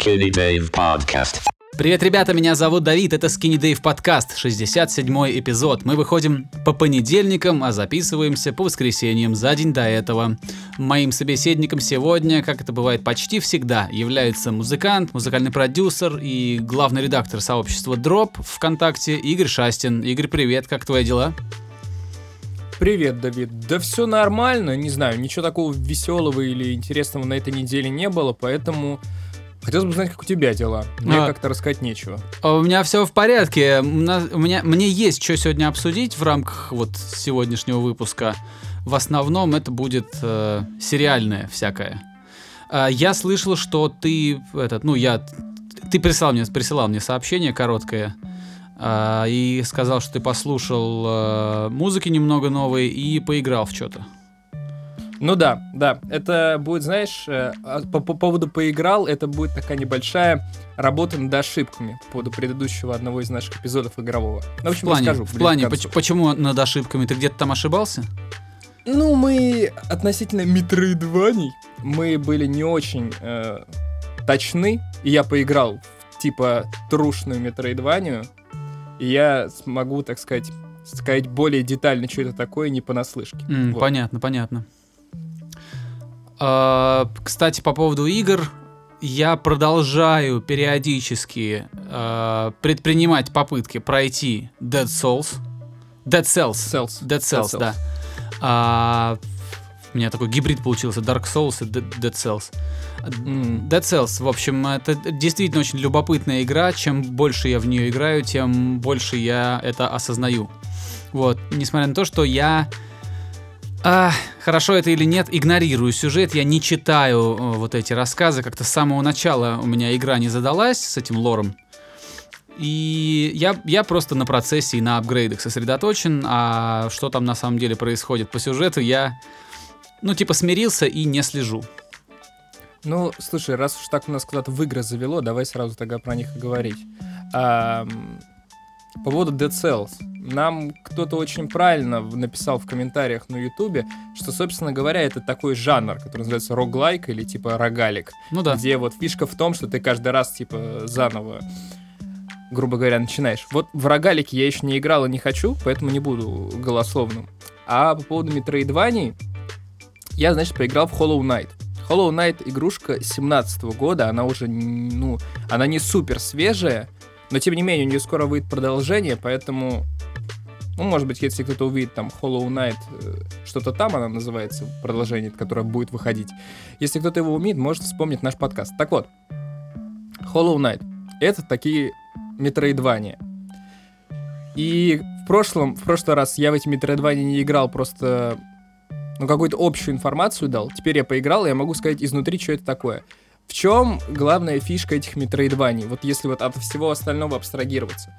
Skinny Dave Podcast. Привет, ребята, меня зовут Давид, это Skinny Dave подкаст, 67-й эпизод. Мы выходим по понедельникам, а записываемся по воскресеньям за день до этого. Моим собеседником сегодня, как это бывает почти всегда, является музыкант, музыкальный продюсер и главный редактор сообщества Drop ВКонтакте Игорь Шастин. Игорь, привет, как твои дела? Привет, Давид. Да все нормально, не знаю, ничего такого веселого или интересного на этой неделе не было, поэтому Хотелось бы знать, как у тебя дела. Мне а, как-то рассказать нечего. А у меня все в порядке. У, меня, мне есть что сегодня обсудить в рамках вот сегодняшнего выпуска. В основном это будет э, сериальное всякое. Э, я слышал, что ты этот, ну я, ты присылал мне, присылал мне сообщение короткое э, и сказал, что ты послушал э, музыки немного новой и поиграл в что-то. Ну да, да. Это будет, знаешь, э, а, по, по поводу поиграл, это будет такая небольшая работа над ошибками по поводу предыдущего одного из наших эпизодов игрового. Ну, в в плане, расскажу. В плане, почему над ошибками? Ты где-то там ошибался? Ну, мы относительно метроидваний, мы были не очень э, точны, и я поиграл в типа трушную метроидванию, и я смогу, так сказать, сказать более детально, что это такое, не понаслышке. Mm, вот. Понятно, понятно. А, кстати, по поводу игр, я продолжаю периодически э, предпринимать попытки пройти Dead Souls. Dead Cells. Cells. Dead Cells, Dead Cells. да. А, у меня такой гибрид получился, Dark Souls и Dead Cells. Mm. Dead Cells, в общем, это действительно очень любопытная игра. Чем больше я в нее играю, тем больше я это осознаю. Вот, несмотря на то, что я а, хорошо это или нет, игнорирую сюжет, я не читаю э, вот эти рассказы, как-то с самого начала у меня игра не задалась с этим лором. И я, я просто на процессе и на апгрейдах сосредоточен, а что там на самом деле происходит по сюжету, я, ну, типа, смирился и не слежу. Ну, слушай, раз уж так у нас куда-то в игры завело, давай сразу тогда про них и говорить. По поводу Dead Cells. Нам кто-то очень правильно написал в комментариях на Ютубе, что, собственно говоря, это такой жанр, который называется роглайк или типа рогалик. Ну да. Где вот фишка в том, что ты каждый раз типа заново грубо говоря, начинаешь. Вот в рогалике я еще не играл и не хочу, поэтому не буду голословным. А по поводу Metroidvania, я, значит, поиграл в Hollow Knight. Hollow Knight игрушка 17 года, она уже, ну, она не супер свежая, но, тем не менее, у нее скоро выйдет продолжение, поэтому... Ну, может быть, если кто-то увидит там Hollow Knight, э, что-то там она называется, продолжение, которое будет выходить. Если кто-то его умеет, может вспомнить наш подкаст. Так вот, Hollow Knight — это такие метроидвания. И в прошлом, в прошлый раз я в эти метроидвания не играл, просто ну, какую-то общую информацию дал. Теперь я поиграл, и я могу сказать изнутри, что это такое. В чем главная фишка этих метроидваний? Вот если вот от всего остального абстрагироваться.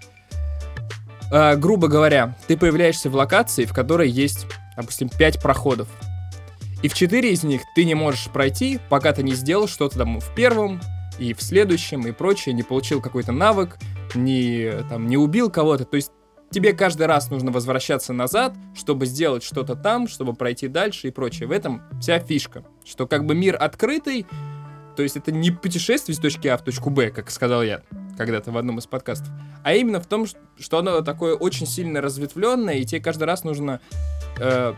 Э, грубо говоря, ты появляешься в локации, в которой есть, допустим, 5 проходов. И в 4 из них ты не можешь пройти, пока ты не сделал что-то там в первом, и в следующем, и прочее, не получил какой-то навык, не, там, не убил кого-то. То есть тебе каждый раз нужно возвращаться назад, чтобы сделать что-то там, чтобы пройти дальше и прочее. В этом вся фишка. Что как бы мир открытый, то есть это не путешествие с точки А в точку Б, как сказал я когда-то в одном из подкастов, а именно в том, что оно такое очень сильно разветвленное, и тебе каждый раз нужно э,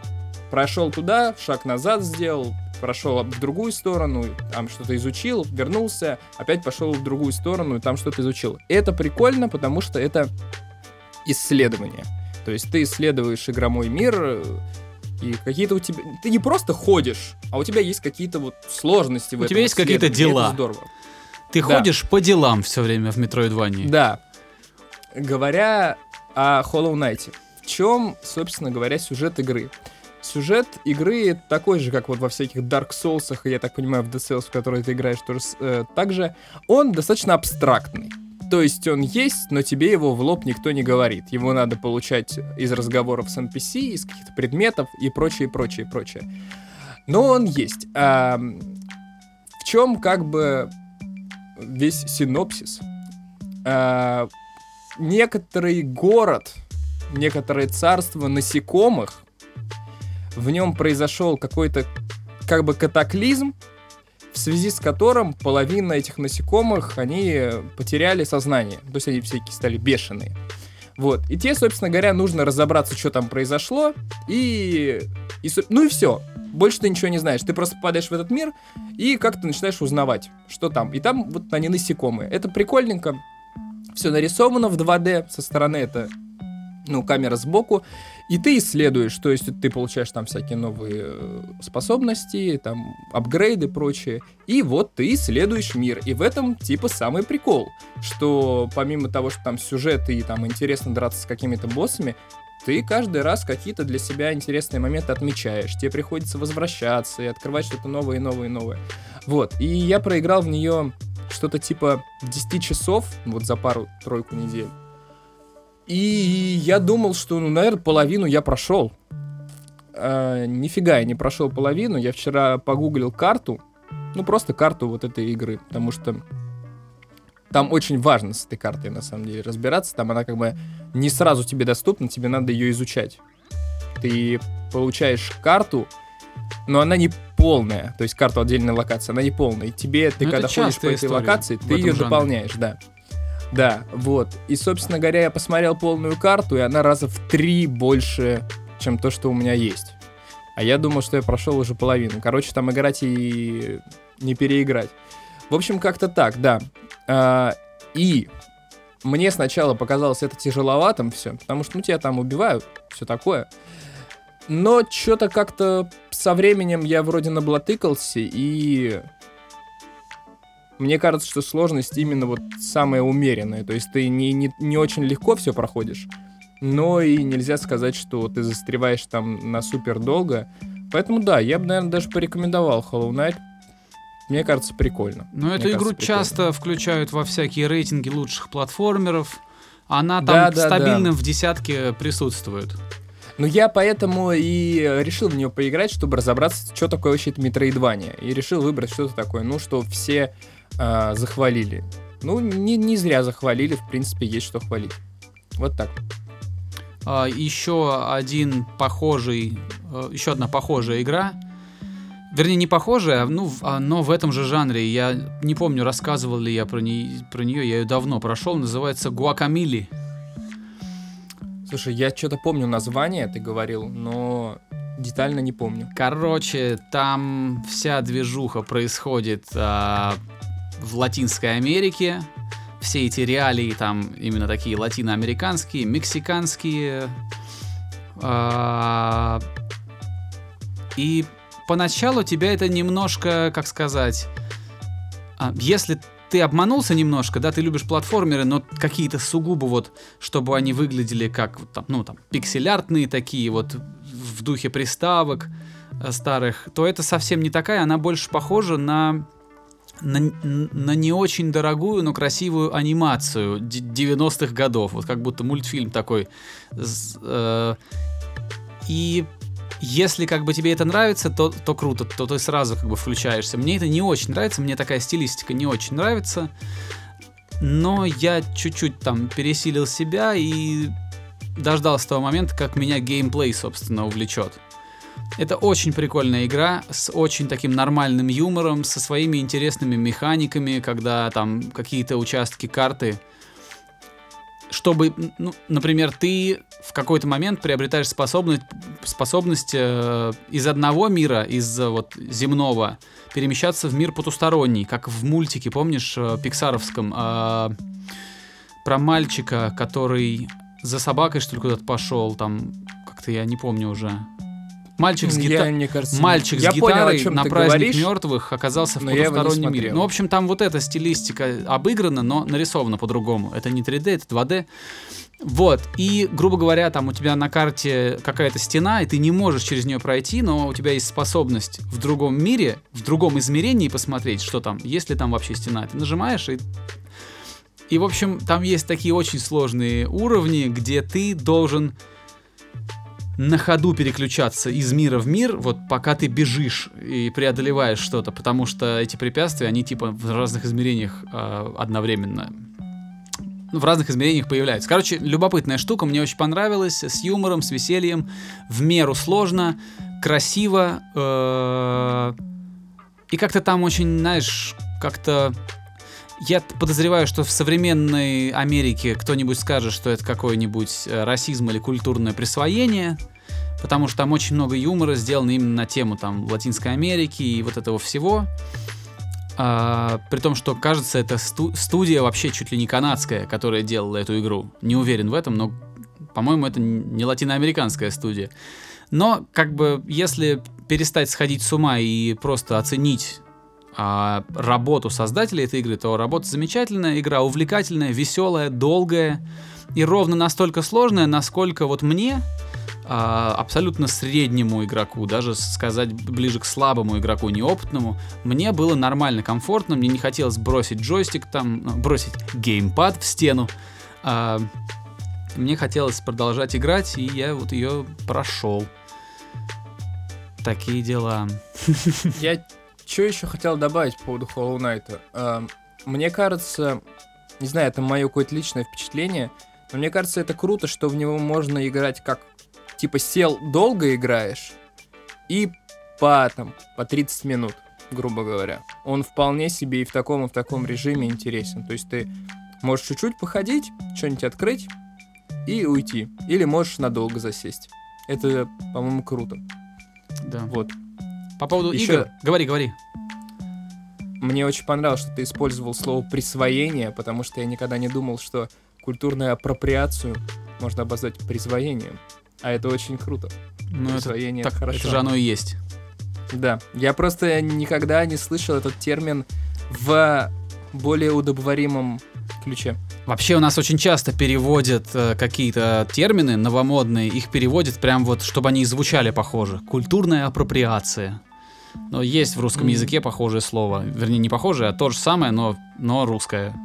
прошел туда, шаг назад сделал, прошел в другую сторону, там что-то изучил, вернулся, опять пошел в другую сторону, и там что-то изучил. Это прикольно, потому что это исследование. То есть ты исследуешь игромой мир, и какие-то у тебя... Ты не просто ходишь, а у тебя есть какие-то вот сложности в у этом. У тебя есть какие-то дела. Это здорово. Ты да. ходишь по делам все время в Metroidvania. Да. Говоря о Hollow Knight, в чем, собственно говоря, сюжет игры? Сюжет игры такой же, как вот во всяких Dark Souls, и я так понимаю, в The Cells, в который ты играешь, тоже э, также. Он достаточно абстрактный. То есть он есть, но тебе его в лоб никто не говорит. Его надо получать из разговоров с NPC, из каких-то предметов и прочее, прочее, прочее. Но он есть. А, в чем как бы весь синопсис? А, некоторый город, некоторое царство насекомых, в нем произошел какой-то как бы катаклизм, в связи с которым половина этих насекомых, они потеряли сознание. То есть они всякие стали бешеные. Вот. И тебе, собственно говоря, нужно разобраться, что там произошло, и... и ну и все. Больше ты ничего не знаешь. Ты просто попадаешь в этот мир и как-то начинаешь узнавать, что там. И там вот они насекомые. Это прикольненько. Все нарисовано в 2D. Со стороны это ну, камера сбоку, и ты исследуешь, то есть ты получаешь там всякие новые э, способности, там, апгрейды и прочее, и вот ты исследуешь мир, и в этом, типа, самый прикол, что помимо того, что там сюжет и там интересно драться с какими-то боссами, ты каждый раз какие-то для себя интересные моменты отмечаешь, тебе приходится возвращаться и открывать что-то новое и новое и новое. Вот, и я проиграл в нее что-то типа 10 часов, вот за пару-тройку недель. И я думал, что, ну, наверное, половину я прошел. А, нифига я не прошел половину. Я вчера погуглил карту. Ну, просто карту вот этой игры. Потому что там очень важно с этой картой, на самом деле, разбираться. Там она как бы не сразу тебе доступна, тебе надо ее изучать. Ты получаешь карту, но она не полная. То есть карту отдельной локации, она не полная. И тебе, ты ну, когда ходишь по этой локации, ты ее жанре. дополняешь, да. Да, вот. И, собственно говоря, я посмотрел полную карту, и она раза в три больше, чем то, что у меня есть. А я думал, что я прошел уже половину. Короче, там играть и не переиграть. В общем, как-то так, да. А, и мне сначала показалось это тяжеловатым все, потому что, ну, тебя там убивают, все такое. Но что-то как-то со временем я вроде наблатыкался, и мне кажется, что сложность именно вот самая умеренная. То есть ты не, не, не очень легко все проходишь, но и нельзя сказать, что ты застреваешь там на супер долго. Поэтому да, я бы, наверное, даже порекомендовал Hollow Knight. Мне кажется, прикольно. Но Мне эту кажется, игру прикольно. часто включают во всякие рейтинги лучших платформеров. Она там да, да, стабильно да. в десятке присутствует. Ну, я поэтому и решил в нее поиграть, чтобы разобраться, что такое вообще это Metroidvania. И решил выбрать что-то такое, ну, что все э, захвалили. Ну, не, не зря захвалили, в принципе, есть что хвалить. Вот так. А, еще один похожий, э, еще одна похожая игра. Вернее, не похожая, ну, а, но в этом же жанре. Я не помню, рассказывал ли я про, не, про нее, я ее давно прошел. Называется Гуакамили. Слушай, я что-то помню название, ты говорил, но детально не помню. Короче, там вся движуха происходит а, в Латинской Америке. Все эти реалии там именно такие латиноамериканские, мексиканские. А, и поначалу тебя это немножко, как сказать, а, если ты обманулся немножко, да, ты любишь платформеры, но какие-то сугубо вот, чтобы они выглядели как, там, ну, там, пиксель-артные такие вот в духе приставок э, старых, то это совсем не такая, она больше похожа на на, на не очень дорогую, но красивую анимацию 90-х годов. Вот как будто мультфильм такой. Э, и если как бы тебе это нравится, то, то круто, то ты сразу как бы включаешься. Мне это не очень нравится, мне такая стилистика не очень нравится. Но я чуть-чуть там пересилил себя и дождался того момента, как меня геймплей, собственно, увлечет. Это очень прикольная игра с очень таким нормальным юмором, со своими интересными механиками, когда там какие-то участки карты чтобы, ну, например, ты в какой-то момент приобретаешь способность, способность э, из одного мира, из э, вот земного, перемещаться в мир потусторонний, как в мультике, помнишь, э, пиксаровском, э, про мальчика, который за собакой, что ли, куда-то пошел, там, как-то я не помню уже. Мальчик с, гита... я, кажется, Мальчик я с гитарой понял, на праздник говоришь, мертвых оказался в потустороннем мире. Ну, в общем, там вот эта стилистика обыграна, но нарисована по-другому. Это не 3D, это 2D. Вот, и, грубо говоря, там у тебя на карте какая-то стена, и ты не можешь через нее пройти, но у тебя есть способность в другом мире, в другом измерении посмотреть, что там, есть ли там вообще стена. Ты нажимаешь, и и, в общем, там есть такие очень сложные уровни, где ты должен на ходу переключаться из мира в мир, вот пока ты бежишь и преодолеваешь что-то, потому что эти препятствия, они типа в разных измерениях э, одновременно ну, в разных измерениях появляются. Короче, любопытная штука, мне очень понравилась, с юмором, с весельем, в меру сложно, красиво, э, И как-то там очень, знаешь, как-то... Я подозреваю, что в современной Америке кто-нибудь скажет, что это какой-нибудь э, расизм или культурное присвоение, потому что там очень много юмора сделано именно на тему там Латинской Америки и вот этого всего. А, при том, что кажется, это сту- студия вообще чуть ли не канадская, которая делала эту игру. Не уверен в этом, но, по-моему, это не латиноамериканская студия. Но, как бы, если перестать сходить с ума и просто оценить а, работу создателей этой игры, то работа замечательная, игра увлекательная, веселая, долгая и ровно настолько сложная, насколько вот мне, а, абсолютно среднему игроку, даже сказать ближе к слабому игроку, неопытному, мне было нормально, комфортно, мне не хотелось бросить джойстик там, ну, бросить геймпад в стену. А, мне хотелось продолжать играть, и я вот ее прошел. Такие дела. Я что еще хотел добавить по поводу Hollow Knight? А, мне кажется, не знаю, это мое какое-то личное впечатление, но мне кажется, это круто, что в него можно играть как, типа, сел долго играешь и по, там, по 30 минут, грубо говоря. Он вполне себе и в таком, и в таком режиме интересен. То есть ты можешь чуть-чуть походить, что-нибудь открыть и уйти. Или можешь надолго засесть. Это, по-моему, круто. Да. Вот. По поводу Ещё- игр, говори, говори. Мне очень понравилось, что ты использовал слово присвоение, потому что я никогда не думал, что культурную апроприацию можно обозвать присвоением. А это очень круто. Ну, это, Присвоение так, хорошо. это же оно и есть. Да. Я просто никогда не слышал этот термин в более удобоваримом ключе. Вообще у нас очень часто переводят э, какие-то термины новомодные, их переводят прям вот, чтобы они звучали похоже. Культурная апроприация. Но есть в русском языке похожее слово. Вернее, не похожее, а то же самое, но, но русское.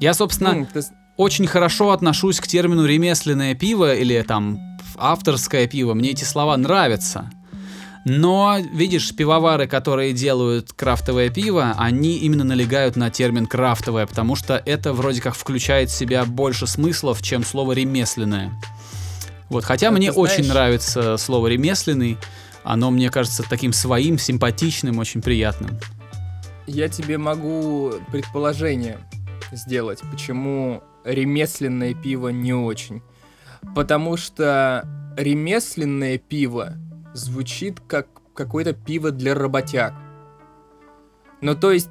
Я, собственно, М, ты очень хорошо отношусь к термину ремесленное пиво или там авторское пиво. Мне эти слова нравятся. Но, видишь, пивовары, которые делают крафтовое пиво, они именно налегают на термин крафтовое, потому что это вроде как включает в себя больше смыслов, чем слово ремесленное. Вот, хотя А мне ты очень знаешь- нравится слово ремесленный, оно мне кажется таким своим, симпатичным, очень приятным. Я тебе могу предположение сделать, почему ремесленное пиво не очень. Потому что ремесленное пиво звучит как какое-то пиво для работяг. Ну, то есть,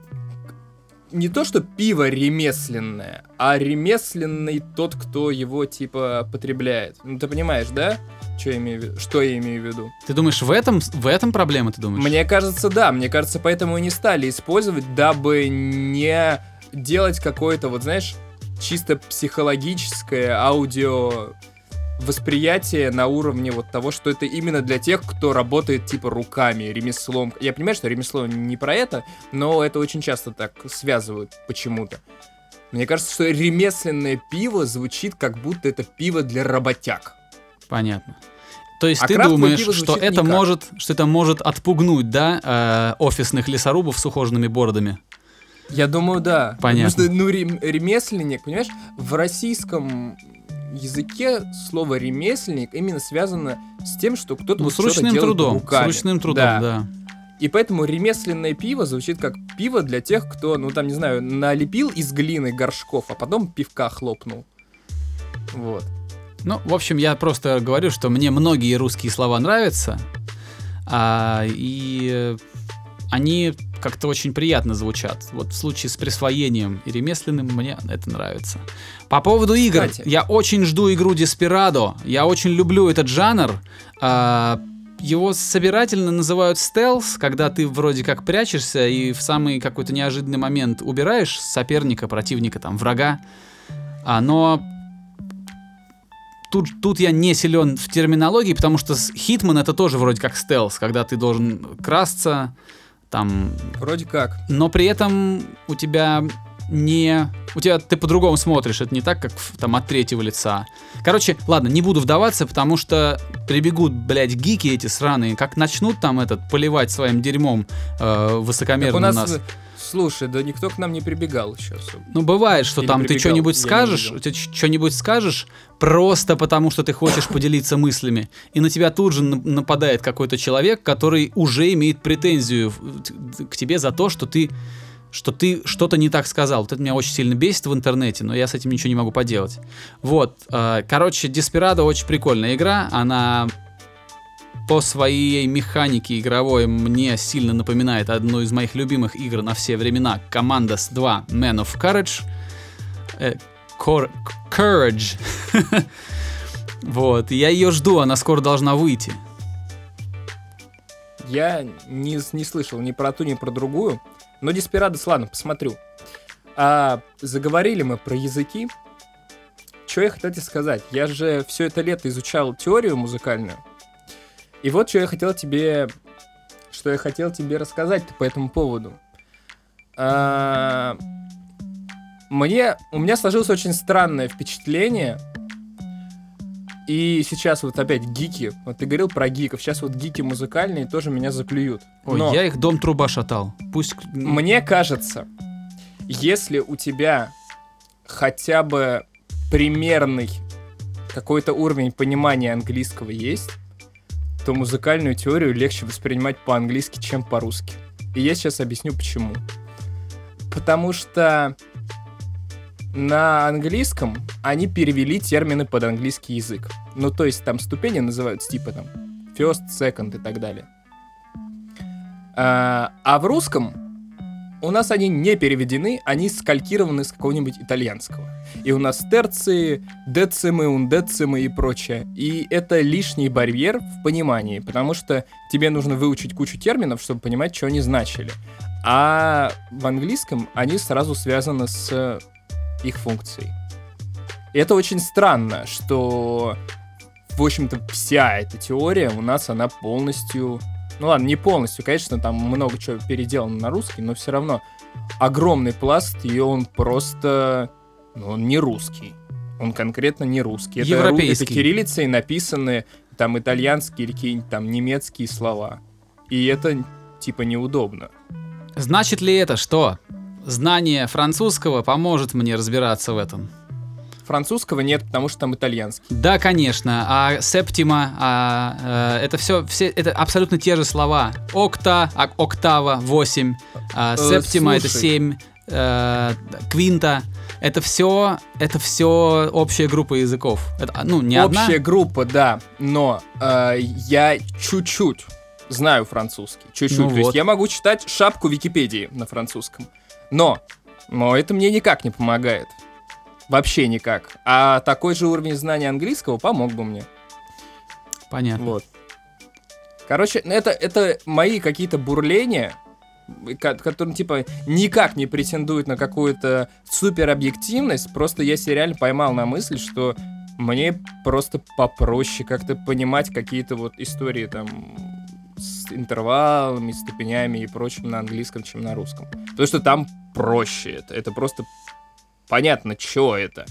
не то, что пиво ремесленное, а ремесленный тот, кто его, типа, потребляет. Ну, ты понимаешь, да? Что я имею в виду? Что я имею в виду? Ты думаешь, в этом, в этом проблема, ты думаешь? Мне кажется, да. Мне кажется, поэтому и не стали использовать, дабы не делать какое-то, вот знаешь, чисто психологическое аудио восприятие на уровне вот того, что это именно для тех, кто работает типа руками, ремеслом. Я понимаю, что ремесло не про это, но это очень часто так связывают почему-то. Мне кажется, что ремесленное пиво звучит как будто это пиво для работяг. Понятно. То есть А ты думаешь, что это никак. может, что это может отпугнуть, да, э, офисных лесорубов с ухоженными бородами? Я думаю, да. Понятно. Потому что, ну, рем- ремесленник, понимаешь, в российском языке слово ремесленник именно связано с тем, что кто-то Ну, вот с ручным делает трудом. руками. С ручным трудом, Да. да. И поэтому ремесленное пиво звучит как пиво для тех, кто, ну там, не знаю, налепил из глины горшков, а потом пивка хлопнул. Вот. Ну, в общем, я просто говорю, что мне многие русские слова нравятся, а, и э, они как-то очень приятно звучат. Вот в случае с присвоением и ремесленным мне это нравится. По поводу игр, Кстати. я очень жду игру Desperado. Я очень люблю этот жанр. А, его собирательно называют стелс, когда ты вроде как прячешься и в самый какой-то неожиданный момент убираешь соперника, противника, там, врага. А, но тут, тут я не силен в терминологии, потому что Hitman это тоже вроде как стелс, когда ты должен красться, там, Вроде как. но при этом у тебя не... У тебя ты по-другому смотришь, это не так, как там от третьего лица. Короче, ладно, не буду вдаваться, потому что прибегут, блядь, гики эти сраные, как начнут там этот поливать своим дерьмом э, Так высокомерно у нас, нас. Слушай, да никто к нам не прибегал еще особо. Ну, бывает, что Или там ты прибегал, что-нибудь я не скажешь, ты что-нибудь скажешь просто потому, что ты хочешь поделиться мыслями, и на тебя тут же на- нападает какой-то человек, который уже имеет претензию к тебе за то, что ты что ты что-то не так сказал. Вот это меня очень сильно бесит в интернете, но я с этим ничего не могу поделать. Вот, э, короче, Desperado очень прикольная игра, она по своей механике игровой мне сильно напоминает одну из моих любимых игр на все времена Commandos 2 Man of Courage. Э, Cor- Courage. Вот, я ее жду, она скоро должна выйти. Я не, не слышал ни про ту, ни про другую. Но Деспирадос, ладно, посмотрю. А заговорили мы про языки. Что я хотел сказать? Я же все это лето изучал теорию музыкальную. И вот что я хотел тебе... Что я хотел тебе рассказать по этому поводу. А, Мне... У меня сложилось очень странное впечатление. И сейчас вот опять гики. Вот ты говорил про гиков. Сейчас вот гики музыкальные тоже меня заклюют. Ой, Но- я их дом труба шатал. Пусть... мне кажется, если у тебя хотя бы примерный какой-то уровень понимания английского есть, то музыкальную теорию легче воспринимать по-английски, чем по-русски. И я сейчас объясню почему. Потому что на английском они перевели термины под английский язык. Ну, то есть там ступени называются типа там first, second и так далее. А, а в русском у нас они не переведены, они скалькированы с какого-нибудь итальянского. И у нас терции, децимы, ундецимы и прочее. И это лишний барьер в понимании, потому что тебе нужно выучить кучу терминов, чтобы понимать, что они значили. А в английском они сразу связаны с их функцией. И это очень странно, что, в общем-то, вся эта теория у нас, она полностью ну ладно, не полностью, конечно, там много чего переделано на русский, но все равно огромный пласт, и он просто, ну, он не русский. Он конкретно не русский. Это, Европейский. это кириллицей написаны там итальянские или какие-нибудь там немецкие слова. И это типа неудобно. Значит ли это, что знание французского поможет мне разбираться в этом? Французского нет, потому что там итальянский. Да, конечно. А септима, а, э, это все, все, это абсолютно те же слова. Окта, а, октава, 8. а, Э, септима это слушай. 7. э, квинта. Это все, это все общая группа языков. Это, ну, не одна. Общая группа, да, но э, я чуть-чуть знаю французский. Чуть-чуть. Ну То есть вот. я могу читать шапку Википедии на французском. Но, но это мне никак не помогает. Вообще никак. А такой же уровень знания английского помог бы мне. Понятно. Вот. Короче, это, это мои какие-то бурления, ко- которые, типа, никак не претендуют на какую-то супер объективность. Просто я себя реально поймал на мысль, что мне просто попроще как-то понимать какие-то вот истории там с интервалами, ступенями и прочим на английском, чем на русском. Потому что там проще это. Это просто понятно, что это.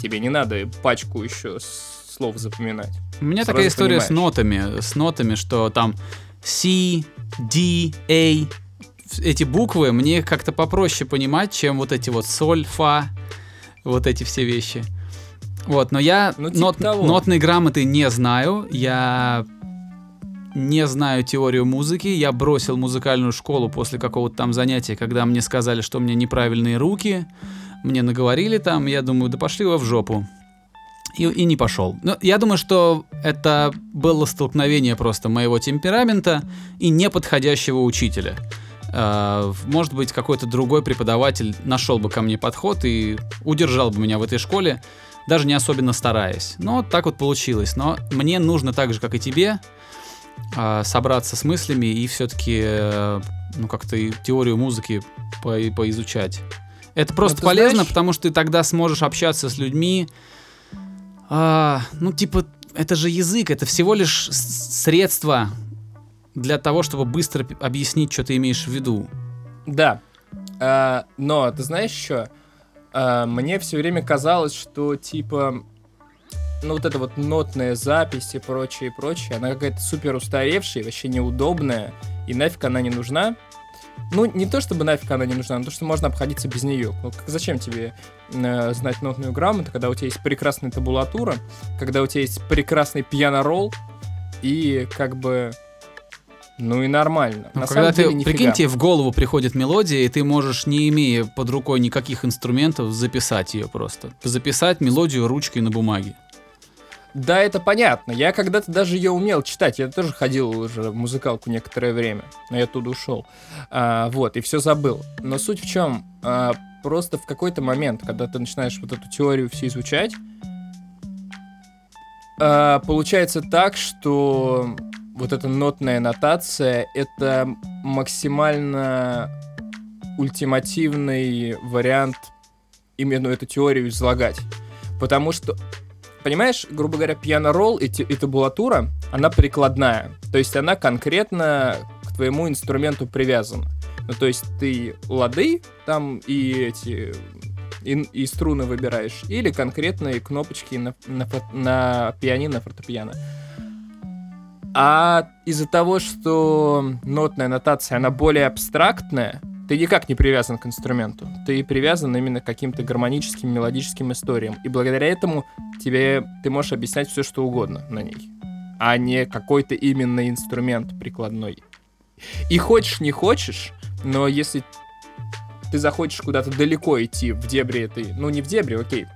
Тебе не надо пачку еще с- слов запоминать. У меня Сразу такая история с понимаешь. нотами, с нотами, что там C, D, A, эти буквы мне как-то попроще понимать, чем вот эти вот соль, фа, вот эти все вещи. Вот, но я Ну, типа нот- того. нотной грамоты не знаю, я не знаю теорию музыки, я бросил музыкальную школу после какого-то там занятия, когда мне сказали, что у меня неправильные руки, мне наговорили там, я думаю, да пошли вы в жопу. И, и не пошел. Но я думаю, что это было столкновение просто моего темперамента и неподходящего учителя. Э, Может быть, какой-то другой преподаватель нашел бы ко мне подход и удержал бы меня в этой школе, даже не особенно стараясь. Но так вот получилось. Но мне нужно так же, как и тебе, э, собраться с мыслями и все-таки ну, как-то теорию музыки по- поизучать. Это просто ты полезно, знаешь- потому что ты тогда сможешь общаться с людьми. а, ну, типа, это же язык, это всего лишь средство для того, чтобы быстро объяснить, что ты имеешь в виду. Да. А, но ты знаешь что? мне все время казалось, что типа ну вот эта вот нотная запись и прочее, и прочее, она какая-то супер устаревшая, вообще неудобная, и нафиг она не нужна. Ну, не то чтобы нафиг она не нужна, но то, что можно обходиться без нее. Ну, как- зачем тебе э, знать нотную грамоту, когда у тебя есть прекрасная табулатура, когда у тебя есть прекрасный пиано-ролл, и как бы... Ну и нормально. Ну, На когда ты, деле, прикинь, тебе в голову приходит мелодия, и ты можешь, не имея под рукой никаких инструментов, записать ее просто. Записать мелодию ручкой на бумаге. Да, это понятно. Я когда-то даже ее умел читать. Я тоже ходил уже в музыкалку некоторое время, но я оттуда ушел. А, вот, и все забыл. Но суть в чем? А, просто в какой-то момент, когда ты начинаешь вот эту теорию все изучать, а, получается так, что вот эта нотная нотация — это максимально ультимативный вариант именно эту теорию излагать. Потому что понимаешь, грубо говоря, пиано-ролл и, и табулатура, она прикладная. То есть она конкретно к твоему инструменту привязана. Ну, то есть ты лады там и эти и, и струны выбираешь, или конкретные кнопочки на, на, на пианино, фортепиано. А из-за того, что нотная нотация, она более абстрактная, ты никак не привязан к инструменту. Ты привязан именно к каким-то гармоническим, мелодическим историям. И благодаря этому тебе ты можешь объяснять все, что угодно на ней, а не какой-то именно инструмент прикладной. И хочешь, не хочешь, но если ты захочешь куда-то далеко идти в дебри этой, ну не в дебри, окей,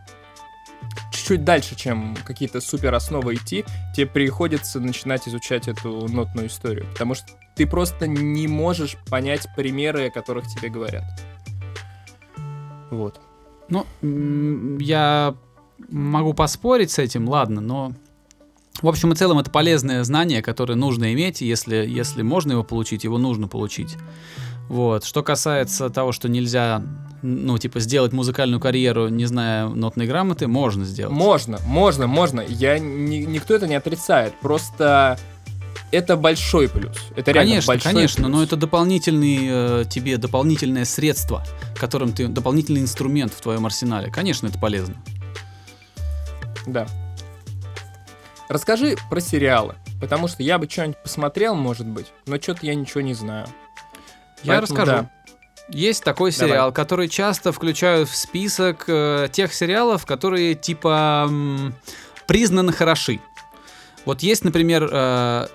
чуть-чуть дальше, чем какие-то супер основы идти, тебе приходится начинать изучать эту нотную историю, потому что ты просто не можешь понять примеры, о которых тебе говорят. Вот. Ну, я могу поспорить с этим, ладно, но... В общем и целом, это полезное знание, которое нужно иметь, если, если можно его получить, его нужно получить. Вот. Что касается того, что нельзя, ну, типа, сделать музыкальную карьеру, не зная нотной грамоты, можно сделать. Можно, можно, можно. Я ни- никто это не отрицает. Просто это большой плюс. Это реально Конечно, большой конечно, плюс. но это дополнительный э, тебе дополнительное средство, которым ты дополнительный инструмент в твоем арсенале. Конечно, это полезно. Да. Расскажи про сериалы. Потому что я бы что-нибудь посмотрел, может быть, но что-то я ничего не знаю. Я Поэтому расскажу. да. Есть такой Давай. сериал, который часто включают в список э, тех сериалов, которые типа м, признаны хороши. Вот есть, например, э,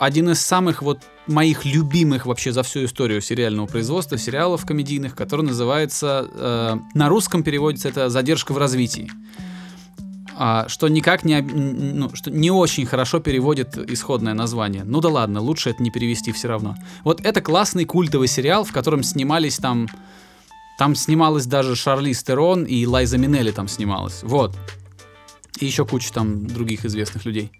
один из самых вот моих любимых вообще за всю историю сериального производства сериалов комедийных, который называется э, на русском переводится это "Задержка в развитии", что никак не ну, что не очень хорошо переводит исходное название. Ну да ладно, лучше это не перевести все равно. Вот это классный культовый сериал, в котором снимались там... Там снималась даже Шарлиз Терон и Лайза Минелли там снималась. Вот. И еще куча там других известных людей.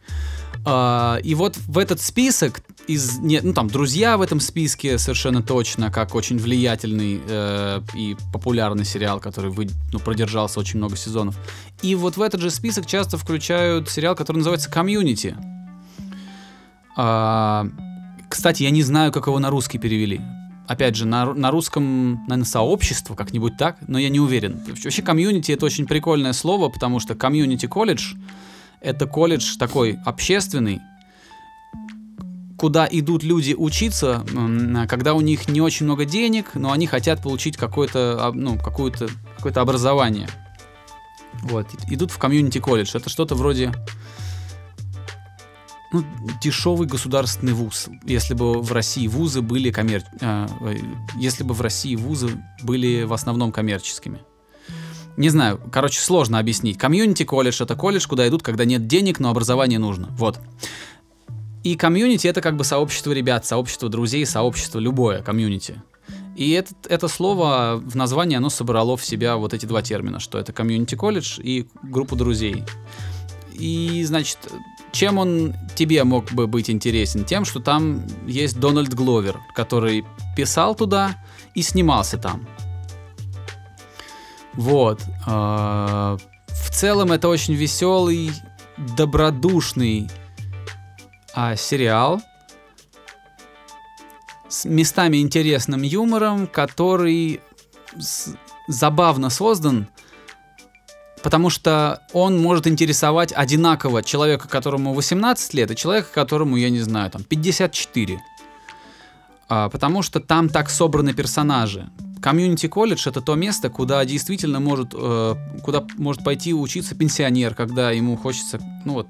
А, и вот в этот список из... Не, ну там друзья в этом списке совершенно точно, как очень влиятельный э, и популярный сериал, который вы, ну, продержался очень много сезонов. И вот в этот же список часто включают сериал, который называется «Community». А, кстати, я не знаю, как его на русский перевели. Опять же, на, на русском, наверное, сообщество, как-нибудь так, но я не уверен. Вообще, community это очень прикольное слово, потому что community college это колледж такой общественный, куда идут люди учиться, когда у них не очень много денег, но они хотят получить какое-то, а, ну, какое-то, какое-то образование. Вот, идут в комьюнити колледж. Это что-то вроде ну, дешевый государственный вуз. Если бы в России вузы были коммер... а, э, если бы в России вузы были в основном коммерческими. Не знаю, короче, сложно объяснить. Community college это колледж, куда идут, когда нет денег, но образование нужно. Вот. И community это как бы сообщество ребят, сообщество друзей, сообщество любое community. И это, это слово в названии оно собрало в себя вот эти два термина, что это community college и группа друзей. И, значит, чем он тебе мог бы быть интересен? Тем, что там есть Дональд Гловер, который писал туда и снимался там. Вот. а, В целом это очень веселый, добродушный а, сериал с местами интересным юмором, который с- забавно создан, потому что он может интересовать одинаково человека, которому 18 лет, и человека, которому, я не знаю, там 54. а, потому что там так собраны персонажи. Community college это то место, куда действительно может, э, куда может пойти учиться пенсионер, когда ему хочется, ну вот,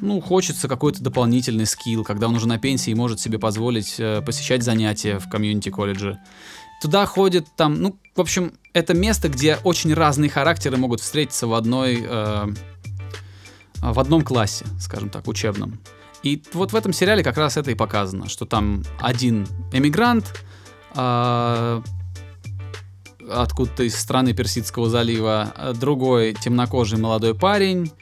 ну, хочется какой-то дополнительный skill, когда он уже на пенсии и может себе позволить э, посещать занятия в community колледже. Туда ходят там, ну, в общем, это место, где очень разные характеры могут встретиться в одной, э, в одном классе, скажем так, учебном. И вот в этом сериале как раз это и показано, что там один эмигрант, а, откуда-то из страны Персидского залива, другой темнокожий молодой парень,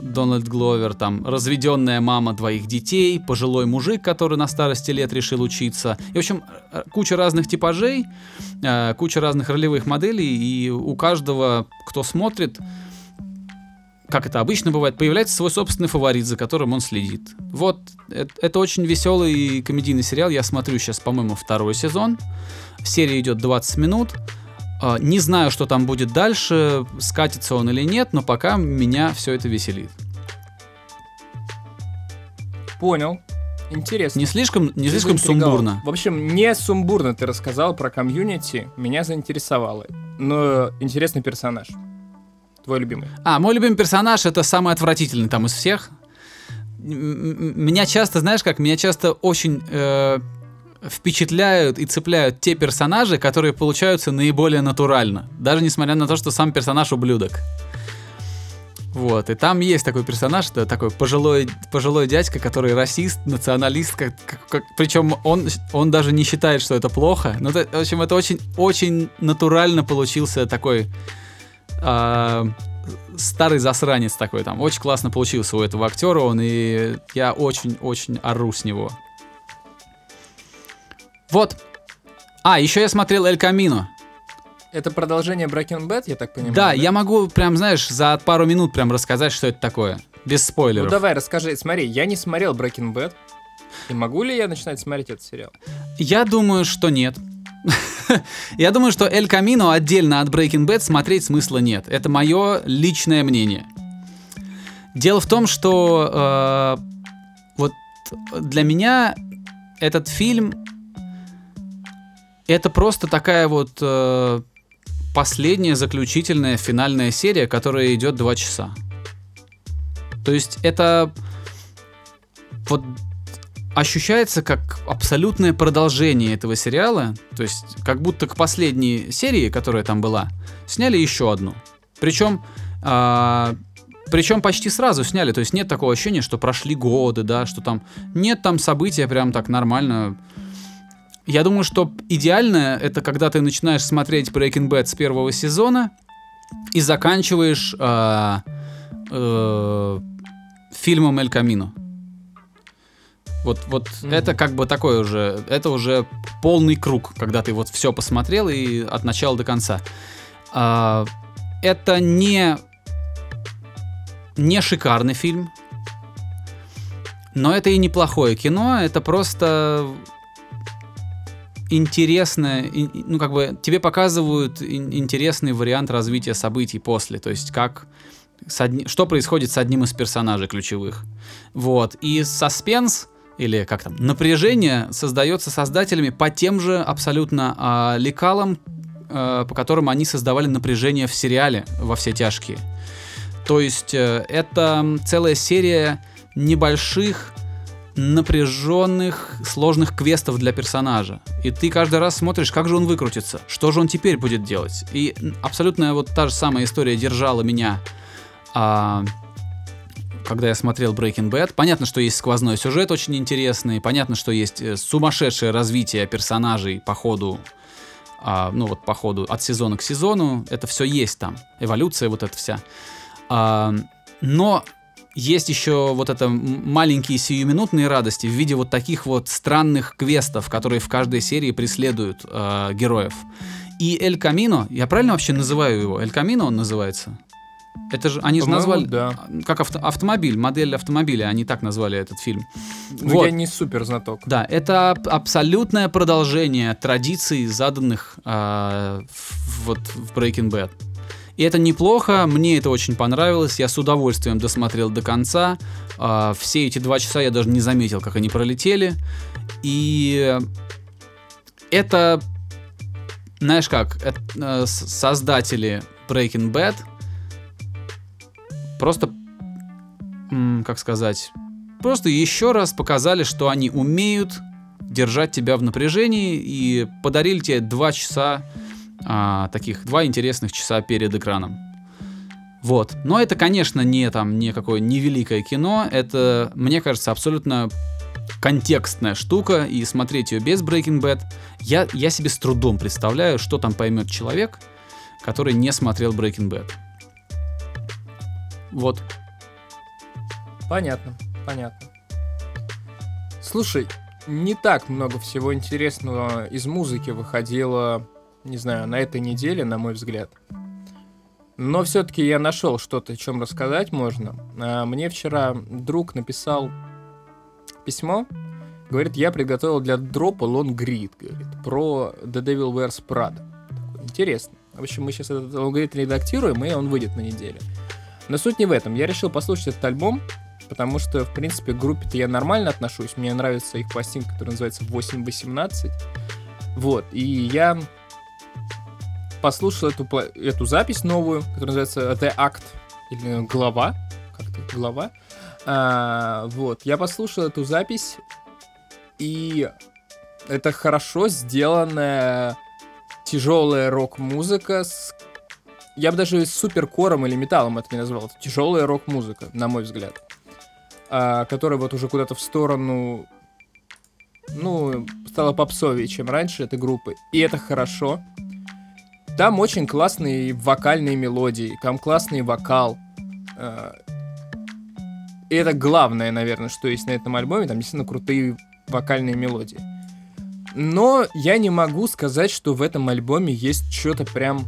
Дональд Гловер, там, разведенная мама двоих детей, пожилой мужик, который на старости лет решил учиться. И, в общем, куча разных типажей, а, куча разных ролевых моделей, и у каждого, кто смотрит, как это обычно бывает, появляется свой собственный фаворит, за которым он следит. Вот, это, это очень веселый комедийный сериал. Я смотрю сейчас, по-моему, второй сезон. Серия идет 20 минут. А, не знаю, что там будет дальше, скатится он или нет, но пока меня все это веселит. Понял. Интересно. Не слишком, не слишком сумбурно. В общем, не сумбурно ты рассказал про комьюнити, меня заинтересовало. Но интересный персонаж. Твой любимый. А, мой любимый персонаж это самый отвратительный там из всех. Меня часто, знаешь как, меня часто очень э, впечатляют и цепляют те персонажи, которые получаются наиболее натурально. Даже несмотря на то, что сам персонаж ублюдок. Вот, и там есть такой персонаж, это такой пожилой, пожилой дядька, который расист, националист, как, как, причем он, он даже не считает, что это плохо. Ну, это, в общем, это очень, очень натурально получился такой э, старый засранец такой там. Очень классно получился у этого актера он, и я очень-очень ору с него. Вот. А, еще я смотрел Эль Камино. Это продолжение Breaking Bad, я так понимаю? Да, да, я могу прям, знаешь, за пару минут прям рассказать, что это такое. Без спойлеров. Ну давай, расскажи. Смотри, я не смотрел Breaking Bad. И могу ли я начинать смотреть этот сериал? Я думаю, что нет. Я думаю, что Эль Камино отдельно от Breaking Bad смотреть смысла нет. Это мое личное мнение. Дело в том, что э, вот для меня этот фильм это просто такая вот э, последняя заключительная финальная серия, которая идет два часа. То есть это вот ощущается как абсолютное продолжение этого сериала. То есть, как будто к последней серии, которая там была, сняли еще одну. Причем, а, причем почти сразу сняли. То есть нет такого ощущения, что прошли годы, да, что там нет там события прям так нормально. Я думаю, что идеально это когда ты начинаешь смотреть Breaking Bad с первого сезона и заканчиваешь а, а, фильмом Эль Камино. Вот, вот mm-hmm. это как бы такой уже, это уже полный круг, когда ты вот все посмотрел и от начала до конца. А, это не не шикарный фильм, но это и неплохое кино, это просто интересное, ну как бы тебе показывают интересный вариант развития событий после, то есть как одни, что происходит с одним из персонажей ключевых. Вот. И саспенс, или как там, напряжение создается создателями по тем же абсолютно э, лекалам, э, по которым они создавали напряжение в сериале во все тяжкие. То есть э, это целая серия небольших напряженных, сложных квестов для персонажа. И ты каждый раз смотришь, как же он выкрутится, что же он теперь будет делать. И абсолютно вот та же самая история держала меня а, когда я смотрел Breaking Bad. Понятно, что есть сквозной сюжет очень интересный, понятно, что есть э, сумасшедшее развитие персонажей по ходу, а, ну вот по ходу от сезона к сезону. Это все есть там, эволюция вот эта вся. А, но есть еще вот это маленькие сиюминутные радости в виде вот таких вот странных квестов, которые в каждой серии преследуют э, героев. И Эль Камино, я правильно вообще называю его? Эль Камино он называется? Это же они же назвали да. как авто, автомобиль, модель автомобиля, они так назвали этот фильм. Ну, вот. я не супер знаток. Да, это абсолютное продолжение традиций, заданных э, вот в Breaking Bad. И это неплохо, мне это очень понравилось, я с удовольствием досмотрел до конца. Э, все эти два часа я даже не заметил, как они пролетели. И это, знаешь как, это, э, создатели Breaking Bad просто, как сказать, просто еще раз показали, что они умеют держать тебя в напряжении и подарили тебе два часа а, таких, два интересных часа перед экраном. Вот. Но это, конечно, не там не какое не великое кино. Это, мне кажется, абсолютно контекстная штука, и смотреть ее без Breaking Bad, я, я себе с трудом представляю, что там поймет человек, который не смотрел Breaking Bad. Вот. Понятно, понятно. Слушай, не так много всего интересного из музыки выходило, не знаю, на этой неделе, на мой взгляд. Но все-таки я нашел что-то, о чем рассказать можно. А, мне вчера друг написал письмо. Говорит, я приготовил для дропа лонгрид, говорит, про The Devil Wears Prada. Интересно. В общем, мы сейчас этот лонгрид редактируем, и он выйдет на неделю. Но суть не в этом. Я решил послушать этот альбом, потому что, в принципе, к группе-то я нормально отношусь. Мне нравится их пластинка, которая называется 8.18. Вот, и я послушал эту, эту запись новую, которая называется The Act, или глава, как-то глава. А, вот, я послушал эту запись, и это хорошо сделанная тяжелая рок-музыка с я бы даже суперкором или металлом это не назвал. Это тяжелая рок-музыка, на мой взгляд. А, которая вот уже куда-то в сторону, ну, стала попсовее, чем раньше этой группы. И это хорошо. Там очень классные вокальные мелодии, там классный вокал. А, и это главное, наверное, что есть на этом альбоме. Там действительно крутые вокальные мелодии. Но я не могу сказать, что в этом альбоме есть что-то прям,